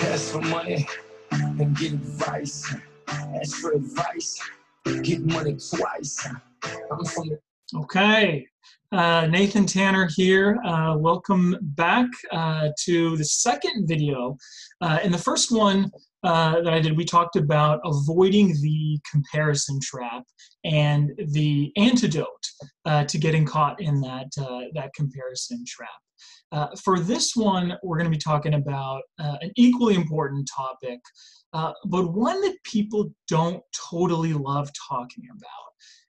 Ask for money and get advice. Ask for advice, get money twice. I'm from the Okay, uh, Nathan Tanner here. Uh, welcome back uh, to the second video. Uh, in the first one uh, that I did, we talked about avoiding the comparison trap and the antidote uh, to getting caught in that, that comparison trap. Uh, for this one, we're going to be talking about uh, an equally important topic, uh, but one that people don't totally love talking about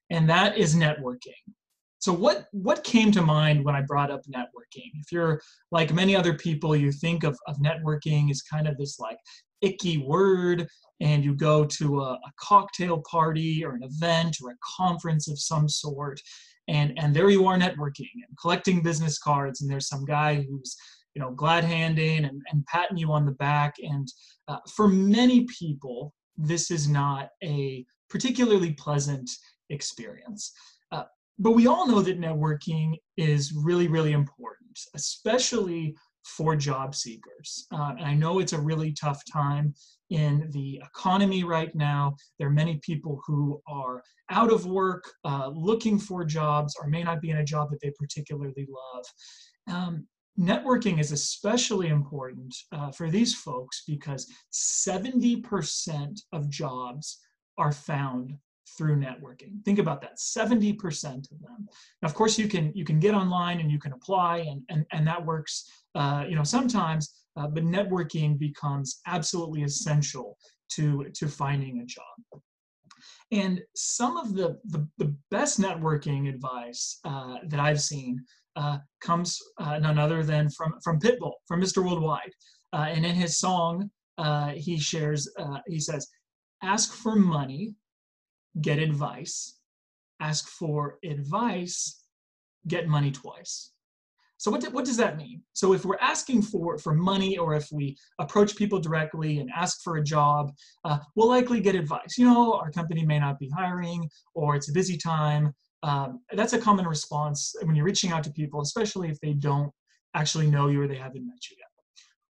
and that is networking. So what what came to mind when I brought up networking? If you're like many other people, you think of, of networking as kind of this like icky word, and you go to a, a cocktail party or an event or a conference of some sort, and and there you are networking and collecting business cards, and there's some guy who's you know glad handing and, and patting you on the back. And uh, for many people, this is not a particularly pleasant experience. Uh, but we all know that networking is really, really important, especially for job seekers. Uh, and I know it's a really tough time in the economy right now. There are many people who are out of work, uh, looking for jobs, or may not be in a job that they particularly love. Um, networking is especially important uh, for these folks because 70% of jobs are found through networking. Think about that, 70% of them. Now, of course, you can you can get online and you can apply, and and, and that works. Uh, you know, sometimes, uh, but networking becomes absolutely essential to to finding a job. And some of the the, the best networking advice uh, that I've seen uh, comes uh, none other than from from Pitbull, from Mr. Worldwide. Uh, and in his song, he shares, he says, "Ask for money." Get advice, ask for advice, get money twice. So what, what does that mean? So if we're asking for, for money or if we approach people directly and ask for a job, uh, we'll likely get advice. You know, our company may not be hiring or it's a busy time. Um, that's a common response when you're reaching out to people, especially if they don't actually know you or they haven't met you yet.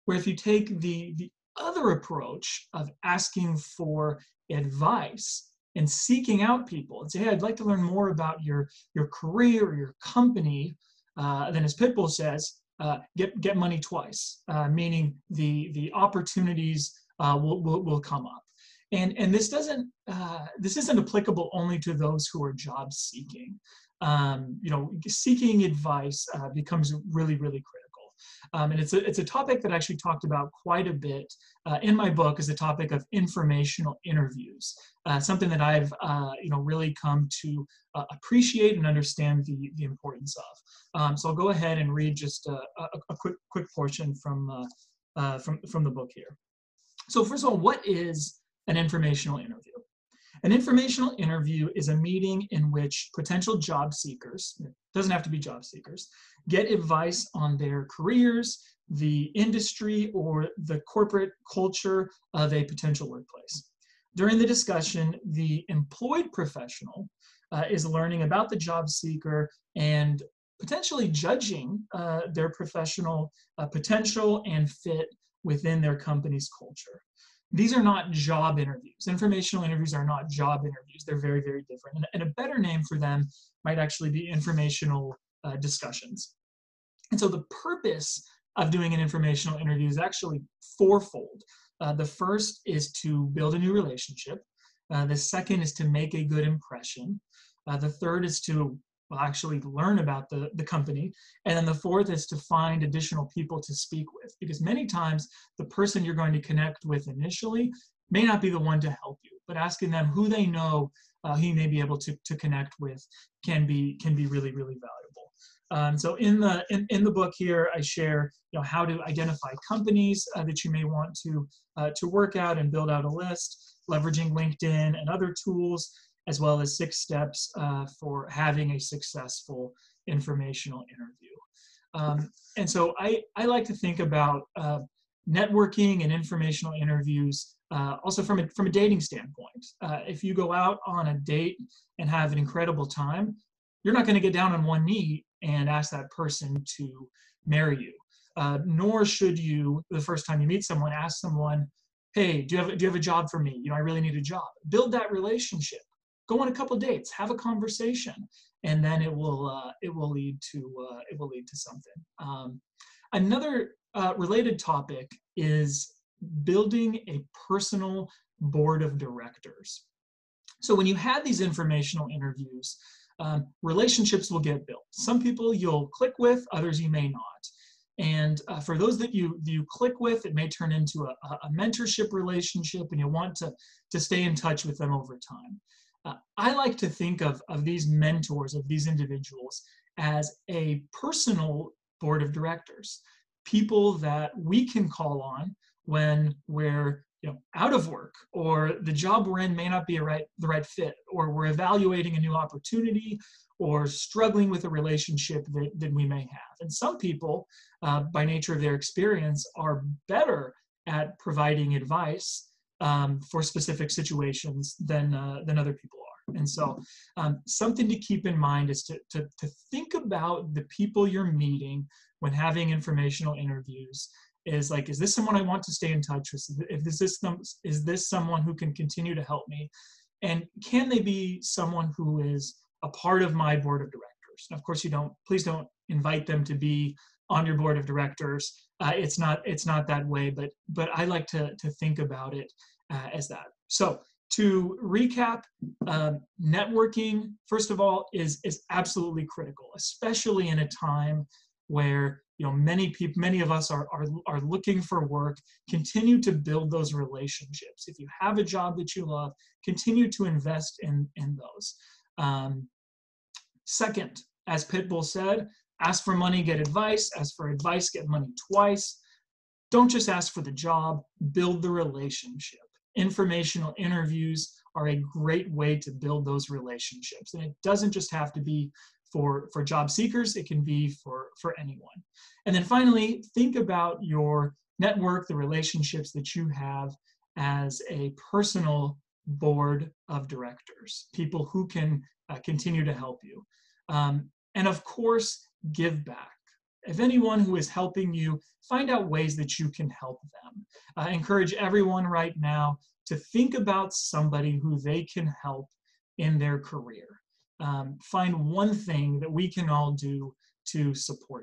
Where if you take the, the other approach of asking for advice, and seeking out people and say, hey, I'd like to learn more about your, your career or your company. Uh, then as Pitbull says, uh, get, get money twice, uh, meaning the, the opportunities uh, will, will, will come up. And, and this doesn't uh, this isn't applicable only to those who are job seeking. Um, you know, seeking advice uh, becomes really, really critical. Um, and it's a, it's a topic that I actually talked about quite a bit uh, in my book is the topic of informational interviews, uh, something that I've uh, you know really come to uh, appreciate and understand the, the importance of. Um, so I'll go ahead and read just a, a, a quick quick portion from uh, uh, from from the book here. So first of all, what is an informational interview? An informational interview is a meeting in which potential job seekers, it doesn't have to be job seekers, get advice on their careers, the industry, or the corporate culture of a potential workplace. During the discussion, the employed professional uh, is learning about the job seeker and potentially judging uh, their professional uh, potential and fit within their company's culture these are not job interviews. Informational interviews are not job interviews. They're very, very different. And, and a better name for them might actually be informational uh, discussions. And so the purpose of doing an informational interview is actually fourfold. Uh, the first is to build a new relationship. Uh, the second is to make a good impression. Uh, the third is to will actually learn about the, the company. And then the fourth is to find additional people to speak with, because many times the person you're going to connect with initially may not be the one to help you, but asking them who they know uh, you may be able to, to connect with can be can be really, really valuable. Um, so in the in, in the book here, I share you know how to identify companies uh, that you may want to uh, to work out and build out a list, leveraging LinkedIn and other tools, as well as six steps uh, for having a successful informational interview. Um, and so I, I like to think about uh, networking and informational interviews uh, also from a, from a dating standpoint. Uh, if you go out on a date and have an incredible time, you're not going to get down on one knee and ask that person to marry you. uh, nor should you, the first time you meet someone, ask someone, hey, do you, have, do you have a job for me? You know, I really need a job. Build that relationship. Go on a couple dates, have a conversation, and then it will uh, it will lead to uh, it will lead to something. Um, another uh, related topic is building a personal board of directors. So when you have these informational interviews, um, relationships will get built. Some people you'll click with, others you may not. And uh, for those that you you click with, it may turn into a, a mentorship relationship, and you want to to stay in touch with them over time. Uh, I like to think of of these mentors of these individuals as a personal board of directors, people that we can call on when we're you know out of work or the job we're in may not be a right the right fit or we're evaluating a new opportunity or struggling with a relationship that, that we may have. And some people, uh, by nature of their experience, are better at providing advice um, for specific situations than, uh, than other people are. And so, um, something to keep in mind is to, to, to think about the people you're meeting when having informational interviews is like is this someone i want to stay in touch with if this is is this someone who can continue to help me and can they be someone who is a part of my board of directors. And of course, you don't. Please don't invite them to be on your board of directors. Uh, it's not. It's not that way. But but I like to to think about it uh, as that. So to recap, uh, networking first of all is is absolutely critical, especially in a time where you know many people many of us are, are are looking for work continue to build those relationships if you have a job that you love continue to invest in in those um, Second, as Pitbull said, ask for money, get advice. Ask for advice, get money twice. Don't just ask for the job, build the relationship. Informational interviews are a great way to build those relationships. And it doesn't just have to be for, for job seekers, it can be for, for anyone. And then finally, think about your network, the relationships that you have as a personal board of directors, people who can uh, continue to help you. Um, and of course, give back. If anyone who is helping you, find out ways that you can help them. I encourage everyone right now to think about somebody who they can help in their career. Um, find one thing that we can all do to support